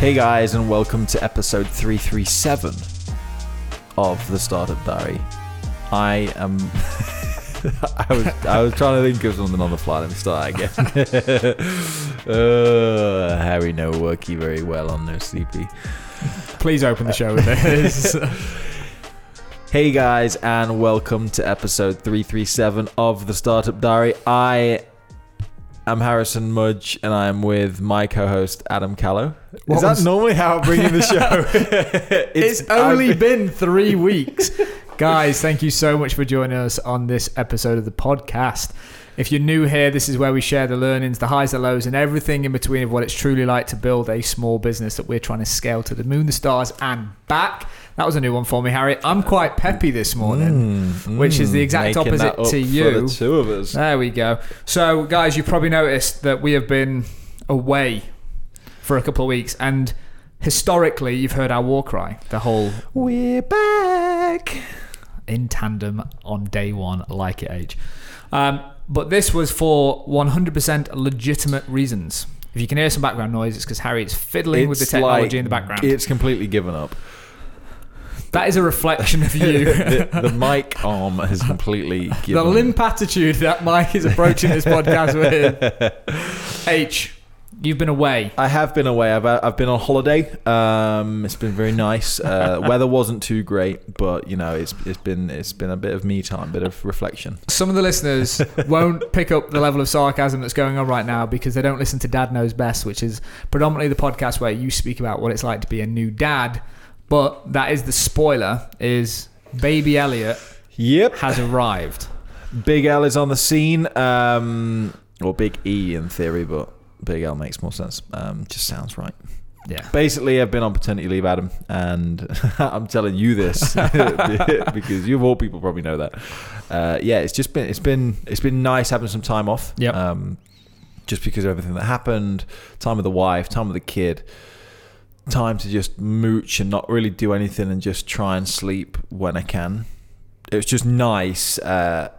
Hey guys, and welcome to episode 337 of the Startup Diary. I am. I was I was trying to think of something on the fly. Let me start again. uh, Harry no worky very well on no sleepy. Please open the show with this. Hey guys, and welcome to episode 337 of the Startup Diary. I am Harrison Mudge, and I am with my co-host Adam Callow. Is that was- normally how I bring in the show? it's only been three weeks. Guys, thank you so much for joining us on this episode of the podcast. If you're new here, this is where we share the learnings, the highs, the lows, and everything in between of what it's truly like to build a small business that we're trying to scale to the moon, the stars, and back. That was a new one for me, Harry. I'm quite peppy this morning. which is the exact Mm, that opposite to you. The two of us. There we go. So, guys, you've probably noticed that we have been away for a couple of weeks, and historically, you've heard our war cry, the whole We're back. in tandem on day one, like it age. Um, but this was for 100% legitimate reasons. If you can hear some background noise, it's because Harry is fiddling with the technology like- in the background. It's completely given up. That is a reflection of you. the, the mic arm has completely the limp attitude that Mike is approaching this podcast with. H, you've been away. I have been away. I've I've been on holiday. Um, it's been very nice. Uh, weather wasn't too great, but you know, it's it's been it's been a bit of me time, a bit of reflection. some of the listeners won't pick up the level of sarcasm that's going on right now because they don't listen to Dad Knows Best, which is predominantly the podcast where you speak about what it's like to be a new dad. But that is the spoiler: is baby Elliot Yep. has arrived. Big L is on the scene. Um, or Big E in theory, but Big L makes more sense. Um, just sounds right. Yeah. Basically, I've been on paternity leave, Adam, and I'm telling you this because you of all people probably know that. Uh, yeah, it's just been it's been it's been nice having some time off. Yep. Um, just because of everything that happened, time with the wife, time with the kid, time to just mooch and not really do anything and just try and sleep when I can. It was just nice. Uh,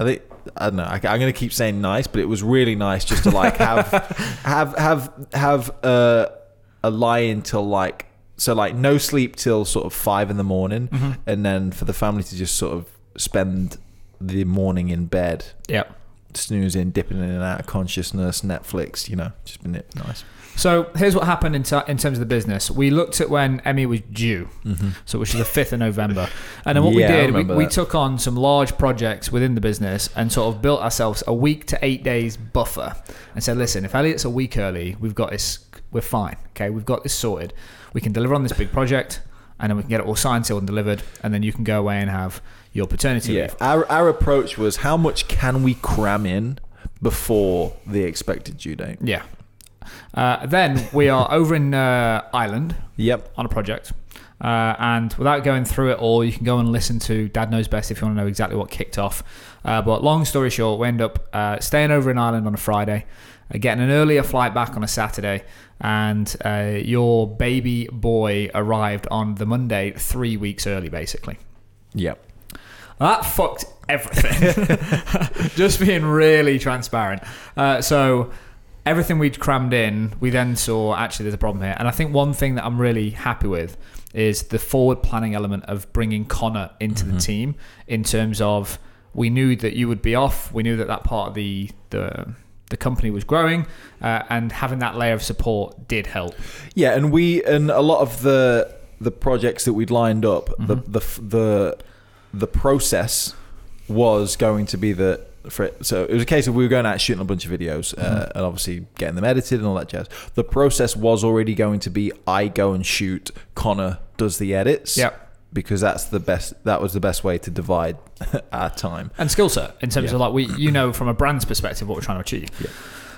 I think I don't know. I, I'm going to keep saying nice, but it was really nice just to like have have have have uh, a lie until like so like no sleep till sort of five in the morning, Mm-hmm. and then for the family to just sort of spend the morning in bed, Yep. Snoozing, dipping in and out of consciousness, Netflix. You know, just been it nice. So here's what happened in, in terms of the business. We looked at when Emmy was due, mm-hmm. so which is the fifth of November, and then what Yeah, we did, we, we took on some large projects within the business and sort of built ourselves a week to eight days buffer, and said, listen, if Elliot's a week early, we've got this, we're fine. Okay, we've got this sorted. We can deliver on this big project, and then we can get it all signed, sealed, and delivered, and then you can go away and have your paternity Yeah, leave. our our approach was how much can we cram in before the expected due date. Yeah. Uh, then we are over in uh, Ireland Yep. on a project. Uh, and without going through it all, you can go and listen to Dad Knows Best if you want to know exactly what kicked off. Uh, but long story short, we end up uh, staying over in Ireland on a Friday, uh, getting an earlier flight back on a Saturday, and uh, your baby boy arrived on the Monday three weeks early, basically. Yep. That fucked everything. Just being really transparent. Uh, so everything we'd crammed in, we then saw actually there's a problem here. And I think one thing that I'm really happy with is the forward planning element of bringing Connor into the team in terms of we knew that you would be off. We knew that that part of the the the company was growing, uh, and having that layer of support did help. Yeah, and we and a lot of the the projects that we'd lined up, the Mm-hmm. the f- the the process was going to be the for it, so it was a case of we were going out shooting a bunch of videos uh, Mm-hmm. and obviously getting them edited and all that jazz. The process was already going to be I go and shoot, Connor does the edits. Yep. Because that's the best. That was the best way to divide our time. and skill set in terms Yeah. of like we you know from a brand's perspective what we're trying to achieve.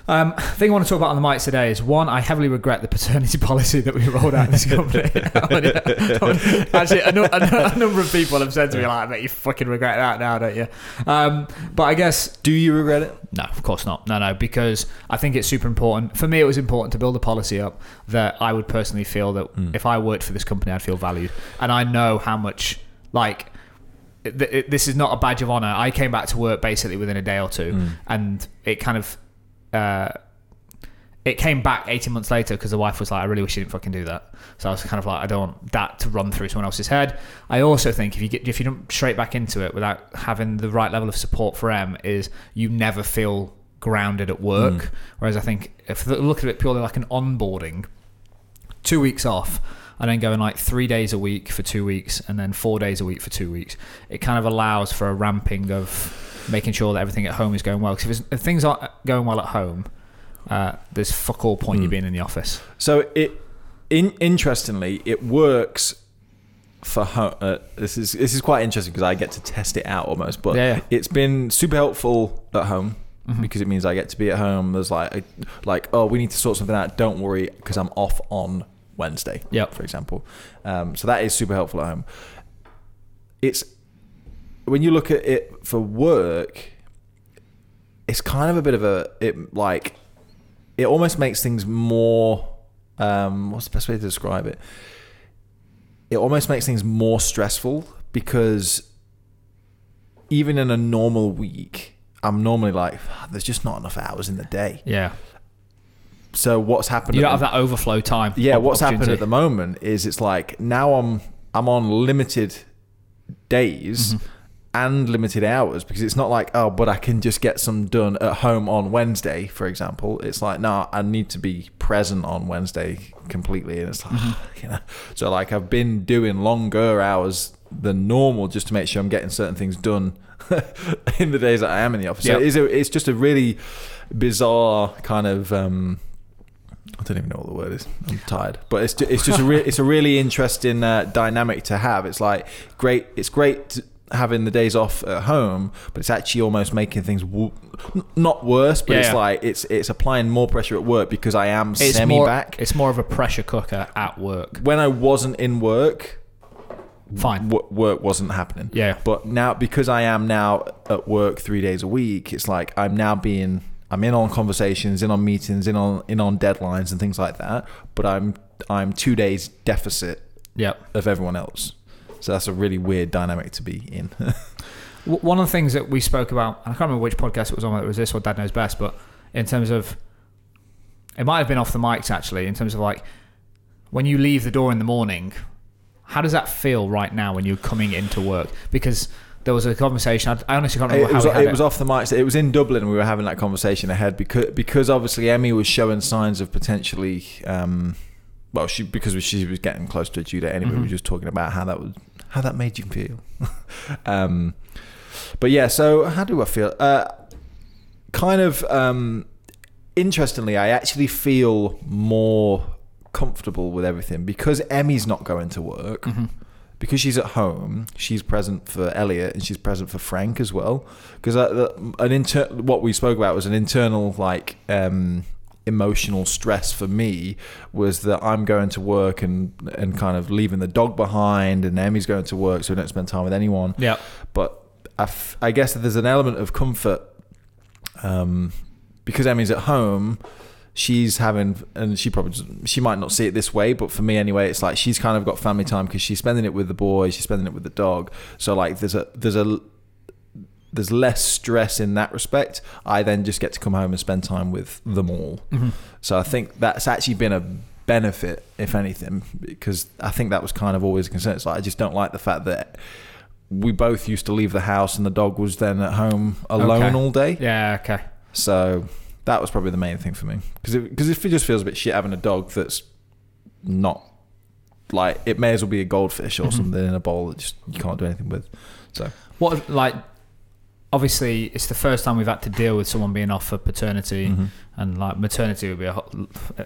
Um, thing I want to talk about on the mic today is one, I heavily regret the paternity policy that we rolled out in this company. Actually, a, a a number of people have said to me like, "I bet you fucking regret that now, don't you?" Um, but I guess Do you regret it? no, of course not. No, no, because I think it's super important. For me, it was important to build a policy up that I would personally feel that if I worked for this company, I'd feel valued. And I know how much, like, this is not a badge of honor. I came back to work basically within a day or two, and it kind of, uh, it came back 18 months later because the wife was like, I really wish you didn't fucking do that. So I was kind of like, I don't want that to run through someone else's head. I also think if you get if you jump straight back into it without having the right level of support for M, is you never feel grounded at work. Mm. Whereas I think if you look at it purely like an onboarding, two weeks off and then going like three days a week for two weeks and then four days a week for two weeks, it kind of allows for a ramping of making sure that everything at home is going well. Because if, if things aren't going well at home, uh, there's fuck all point you Mm. being in the office. So it, in, interestingly, it works for home. Uh, this is this is quite interesting because I get to test it out almost. But Yeah, yeah. it's been super helpful at home Mhm. because it means I get to be at home. There's like like oh we need to sort something out. Don't worry because I'm off on Wednesday. Yep. For example, um, so that is super helpful at home. It's when you look at it for work, it's kind of a bit of a it like it almost makes things more um, what's the best way to describe it it almost makes things more stressful because even in a normal week i'm normally like there's just not enough hours in the day Yeah. so what's happened You don't the- have that overflow time. yeah what's happened at the moment is it's like now i'm i'm on limited days Mm-hmm. And limited hours because it's not like oh but i can just get some done at home on wednesday for example it's like no i need to be present on wednesday completely and it's like Mm-hmm. you know so like i've been doing longer hours than normal just to make sure i'm getting certain things done in the days that i am in the office so it's, a, it's just a really bizarre kind of um I don't even know what the word is. I'm tired, but it's ju- it's just a re- it's a really interesting uh, dynamic to have. It's like great. It's great to having the days off at home, but it's actually almost making things w- not worse. But Yeah, it's yeah. like it's it's applying more pressure at work because I am It's semi more, back. It's more of a pressure cooker at work. When I wasn't in work, Fine. w- work wasn't happening. Yeah. But now because I am now at work three days a week, it's like I'm now being I'm in on conversations, in on meetings, in on in on deadlines and things like that. But I'm I'm two days deficit Yep. of everyone else. So that's a really weird dynamic to be in. One of the things that we spoke about, and I can't remember which podcast it was on, whether it was this or Dad Knows Best, but in terms of, it might have been off the mics actually, in terms of like, when you leave the door in the morning, how does that feel right now when you're coming into work? Because there was a conversation, I, I honestly can't remember how it was, how had it was off the mics. It was in Dublin. We were having that conversation ahead because because obviously Emmy was showing signs of potentially. Um, well, she because she was getting close to a due date anyway. We were Mhm. just talking about how that was how that made you feel. um, but yeah, so how do I feel? Uh, kind of um, interestingly, I actually feel more comfortable with everything because Emmy's not going to work Mhm. because she's at home, she's present for Elliot and she's present for Frank as well. Because uh, an inter- what we spoke about was an internal like um, emotional stress for me was that I'm going to work and and kind of leaving the dog behind, and Emmy's going to work, so we don't spend time with anyone. Yeah. But I, f- I guess that there's an element of comfort um, because Emmy's at home. She's having, and she probably she might not see it this way, but for me anyway, it's like she's kind of got family time because she's spending it with the boy, she's spending it with the dog. So like, there's a there's a there's less stress in that respect. I then just get to come home and spend time with them all. Mhm. So I think that's actually been a benefit, if anything, because I think that was kind of always a concern. It's like I just don't like the fact that we both used to leave the house and the dog was then at home alone Okay. all day. Yeah, okay. So that was probably the main thing for me because because if it just feels a bit shit having a dog that's not like it may as well be a goldfish or Mhm. something in a bowl that just you can't do anything with. So What, like, obviously, it's the first time we've had to deal with someone being off for paternity. mhm. And like maternity would be a hot,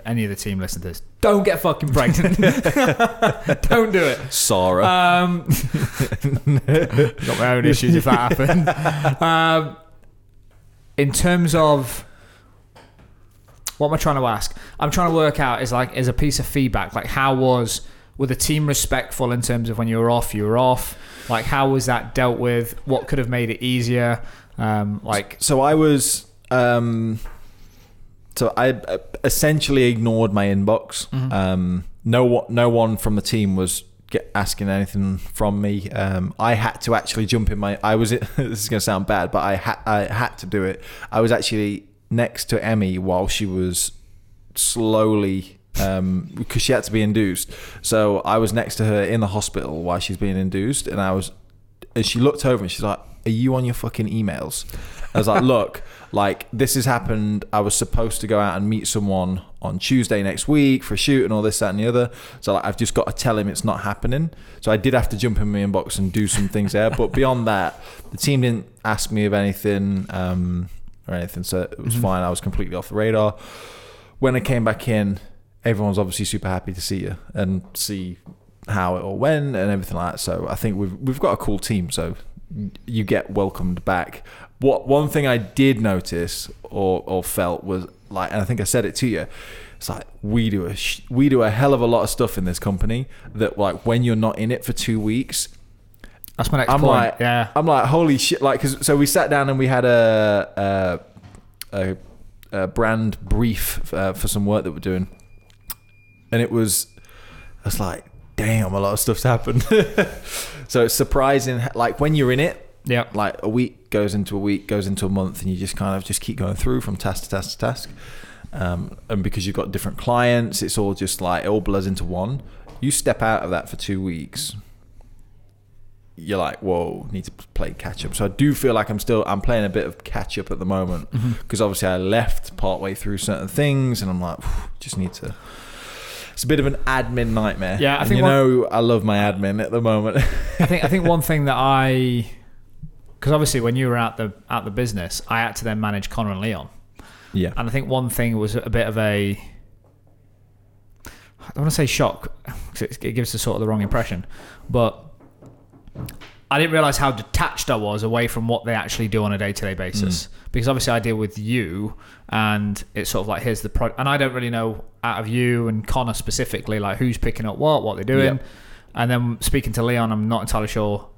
any of the team listen to this. Don't get fucking pregnant. Don't do it. Sarah. Um, got my own issues if that happened. Um, in terms of what am I trying to ask? I'm trying to work out is like is a piece of feedback. Like how was were the team respectful in terms of when you were off, you were off. Like how was that dealt with? What could have made it easier? Um, like so I was um so I uh, essentially ignored my inbox. Mhm. Um no one no one from the team was get, asking anything from me. Um I had to actually jump in my I was this is going to sound bad, but I had I had to do it. I was actually next to Emmy while she was slowly um, because she had to be induced. So I was next to her in the hospital while she's being induced, and I was, and she looked over and she's like, "Are you on your fucking emails?" I was like, "Look, like this has happened. I was supposed to go out and meet someone on Tuesday next week for a shoot and all this, that, and the other. So like, I've just got to tell him it's not happening. So I did have to jump in my inbox and do some things there. But beyond that, the team didn't ask me of anything um, or anything, so it was fine. I was completely off the radar. When I came back in, everyone's obviously super happy to see you and see how it all went and everything like that. So I think we've we've got a cool team. So you get welcomed back. What one thing I did notice or or felt was like, and I think I said it to you. It's like we do a sh- we do a hell of a lot of stuff in this company that like when you're not in it for two weeks, That's my next I'm point. like, yeah. I'm like, holy shit! Like, cause so we sat down and we had a a, a, a brand brief uh, for some work that we're doing, and it was, I was like, damn, a lot of stuff's happened. so it's surprising, like when you're in it, Yeah. like a week goes into a week, goes into a month, and you just kind of just keep going through from task to task to task. Um, and because you've got different clients, it's all just like it all blurs into one. You step out of that for two weeks, you're like, whoa, need to play catch up. So I do feel like I'm still I'm playing a bit of catch up at the moment Mm-hmm. because obviously I left partway through certain things, and I'm like, just need to. It's a bit of an admin nightmare. Yeah, I and think you one- know I love my admin at the moment. I think I think one thing that I, because obviously when you were at the at the business, I had to then manage Connor and Leon, yeah, and I think one thing was a bit of a, I don't want to say shock, 'cause it, it gives the sort of the wrong impression, but I didn't realize how detached I was away from what they actually do on a day to day basis. Because obviously I deal with you, and it's sort of like here's the pro, and I don't really know out of you and Connor specifically like who's picking up what, what they're doing, Yep. and then speaking to Leon, I'm not entirely sure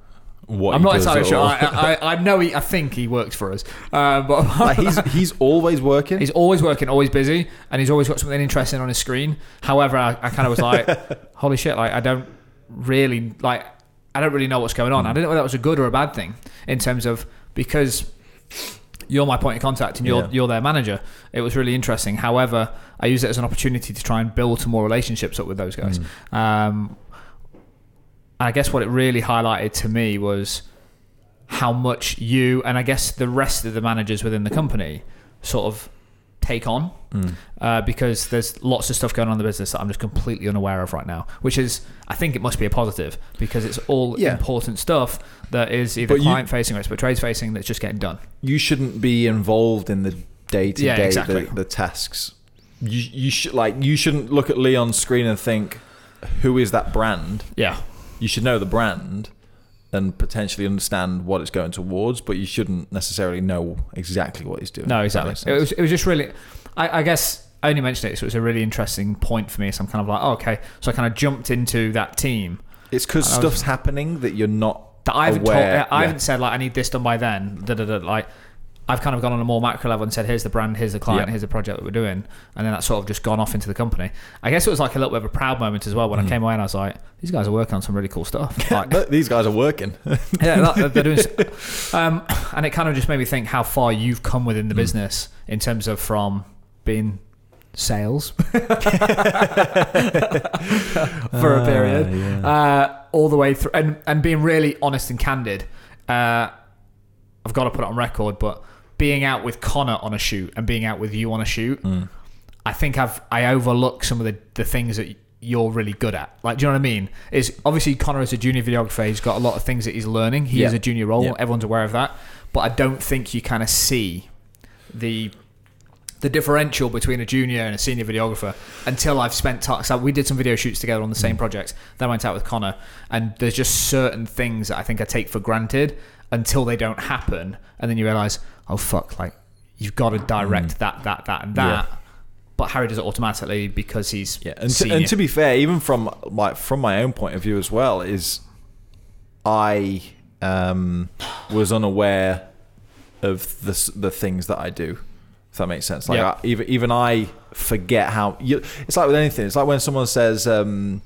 what I'm not entirely sure. I, I, I know he. I think he works for us, uh, but like he's he's always working. he's always working, always busy, and he's always got something interesting on his screen. However, I, I kind of was like, "Holy shit!" Like I don't really like. I don't really know what's going on. I don't know whether that was a good or a bad thing in terms of because you're my point of contact and you're Yeah. you're their manager. It was really interesting. However, I use it as an opportunity to try and build some more relationships up with those guys. Um, I guess what it really highlighted to me was how much you and I guess the rest of the managers within the company sort of take on Mm. uh, because there's lots of stuff going on in the business that I'm just completely unaware of right now, which is I think it must be a positive because it's all Yeah. important stuff that is either But you- client facing or it's trades facing that's just getting done. You shouldn't be involved in the day to day, the tasks. You you should like you shouldn't look at Leon's screen and think, who is that brand? Yeah, You should know the brand and potentially understand what it's going towards, but you shouldn't necessarily know exactly what he's doing. no, exactly. It was it was just really, I, I guess I only mentioned it, so it was a really interesting point for me. So I'm kind of like, oh, okay, so I kind of jumped into that team. It's because I was- stuff's happening that you're not that I haven't aware. told, I yeah. haven't said like I need this done by then. Da, da, da, like I've kind of gone on a more macro level and said, here's the brand, here's the client, Yeah. here's the project that we're doing, and then that's sort of just gone off into the company. I guess it was like a little bit of a proud moment as well when I came away and I was like, these guys are working on some really cool stuff. Like, these guys are working. yeah, that, they're doing. Um, and it kind of just made me think how far you've come within the business in terms of from being sales for a period, uh, all the way through, and and being really honest and candid. Uh, I've got to put it on record, but being out with Connor on a shoot and being out with you on a shoot, Mm. I think I've I overlook some of the the things that you're really good at. Like, do you know what I mean? Is obviously Connor is a junior videographer. He's got a lot of things that he's learning. He Yeah. is a junior role. Yeah. Everyone's aware of that. But I don't think you kind of see the the differential between a junior and a senior videographer until I've spent time. So we did some video shoots together on the Mm. same projects. Then I went out with Connor, and there's just certain things that I think I take for granted until they don't happen, and then you realize, oh fuck, like you've got to direct that, that, that, and that. Mm. Yeah. But Harry does it automatically because he's Yeah, and to, and to be fair, even from like from my own point of view as well, is I um, was unaware of the the things that I do. If that makes sense, like Yeah. I, even even I forget how. You, it's like with anything. It's like when someone says, um,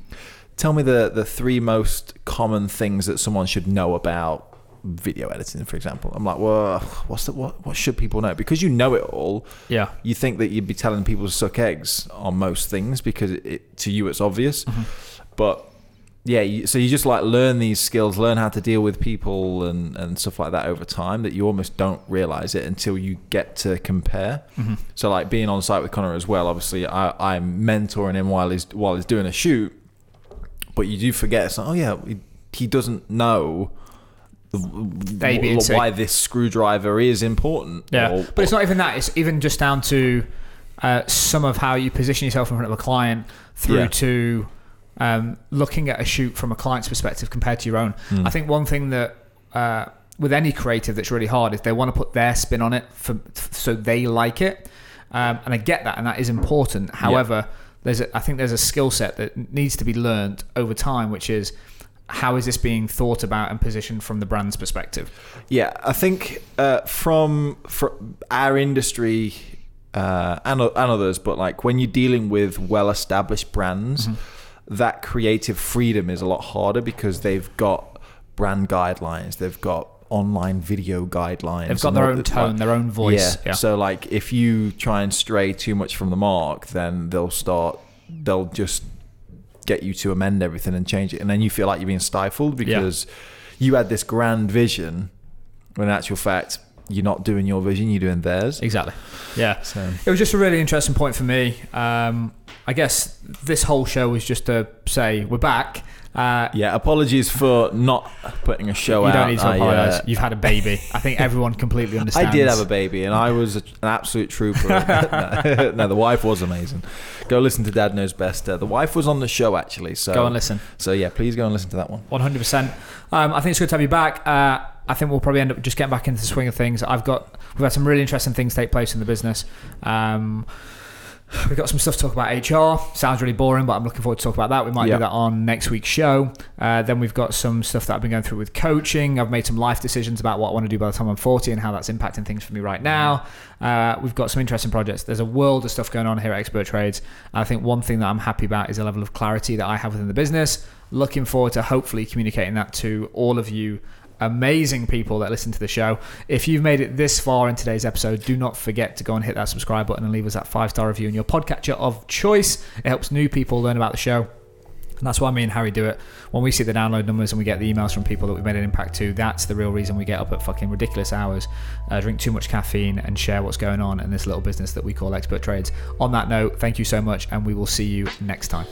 "Tell me the the three most common things that someone should know about video editing, for example. I'm like, well, what's the, what? What should people know? Because you know it all. Yeah. You think that you'd be telling people to suck eggs on most things because it, to you it's obvious, mm-hmm. but yeah, you, so you just like learn these skills, learn how to deal with people and, and stuff like that over time that you almost don't realize it until you get to compare. Mm-hmm. So like being on site with Connor as well, obviously I, I'm mentoring him while he's while he's doing a shoot, but you do forget. It's like, oh yeah, he, he doesn't know And why this screwdriver is important. Yeah, or- but it's not even that. It's even just down to uh, some of how you position yourself in front of a client through Yeah. to um, looking at a shoot from a client's perspective compared to your own. Hmm. I think one thing that uh, with any creative that's really hard is they want to put their spin on it for, so they like it, um, and I get that, and that is important. However, there's a, I think there's a skill set that needs to be learned over time, which is how is this being thought about and positioned from the brand's perspective? Yeah, I think uh, from from our industry uh, and and others, but like when you're dealing with well-established brands, Mm-hmm. that creative freedom is a lot harder because they've got brand guidelines, they've got online video guidelines, They've got their own tone, like- their own voice. Yeah. So like if you try and stray too much from the mark, then they'll start. They'll just get you to amend everything and change it, and then you feel like you're being stifled because you had this grand vision, when in actual fact you're not doing your vision, you're doing theirs. Exactly. Yeah. So It was just a really interesting point for me. Um, I guess this whole show was just to say we're back. Uh, yeah, apologies for not putting a show you out. You don't need to I, uh, apologize. You've had a baby. I think everyone completely understands. I did have a baby, and I was a, an absolute trooper. no, no, the wife was amazing. Go listen to Dad Knows Best. Uh, the wife was on the show actually. So Go and listen. So yeah, please go and listen to that one. One hundred percent. Um, I think it's good to have you back. Uh, I think we'll probably end up just getting back into the swing of things. I've got we've had some really interesting things take place in the business. Um, we've got some stuff to talk about HR. Sounds really boring, but I'm looking forward to talk about that. We might Yeah. do that on next week's show. Uh, then we've got some stuff that I've been going through with coaching. I've made some life decisions about what I want to do by the time I'm 40 and how that's impacting things for me right now. Uh, we've got some interesting projects. There's a world of stuff going on here at Expert Trades. I think one thing that I'm happy about is the level of clarity that I have within the business. Looking forward to hopefully communicating that to all of you amazing people that listen to the show. If you've made it this far in today's episode, do not forget to go and hit that subscribe button and leave us that five star review in your podcatcher of choice. It helps new people learn about the show. And that's why me and Harry do it. When we see the download numbers and we get the emails from people that we've made an impact to, that's the real reason we get up at fucking ridiculous hours, uh, drink too much caffeine, and share what's going on in this little business that we call Expert Trades. On that note, thank you so much, and we will see you next time.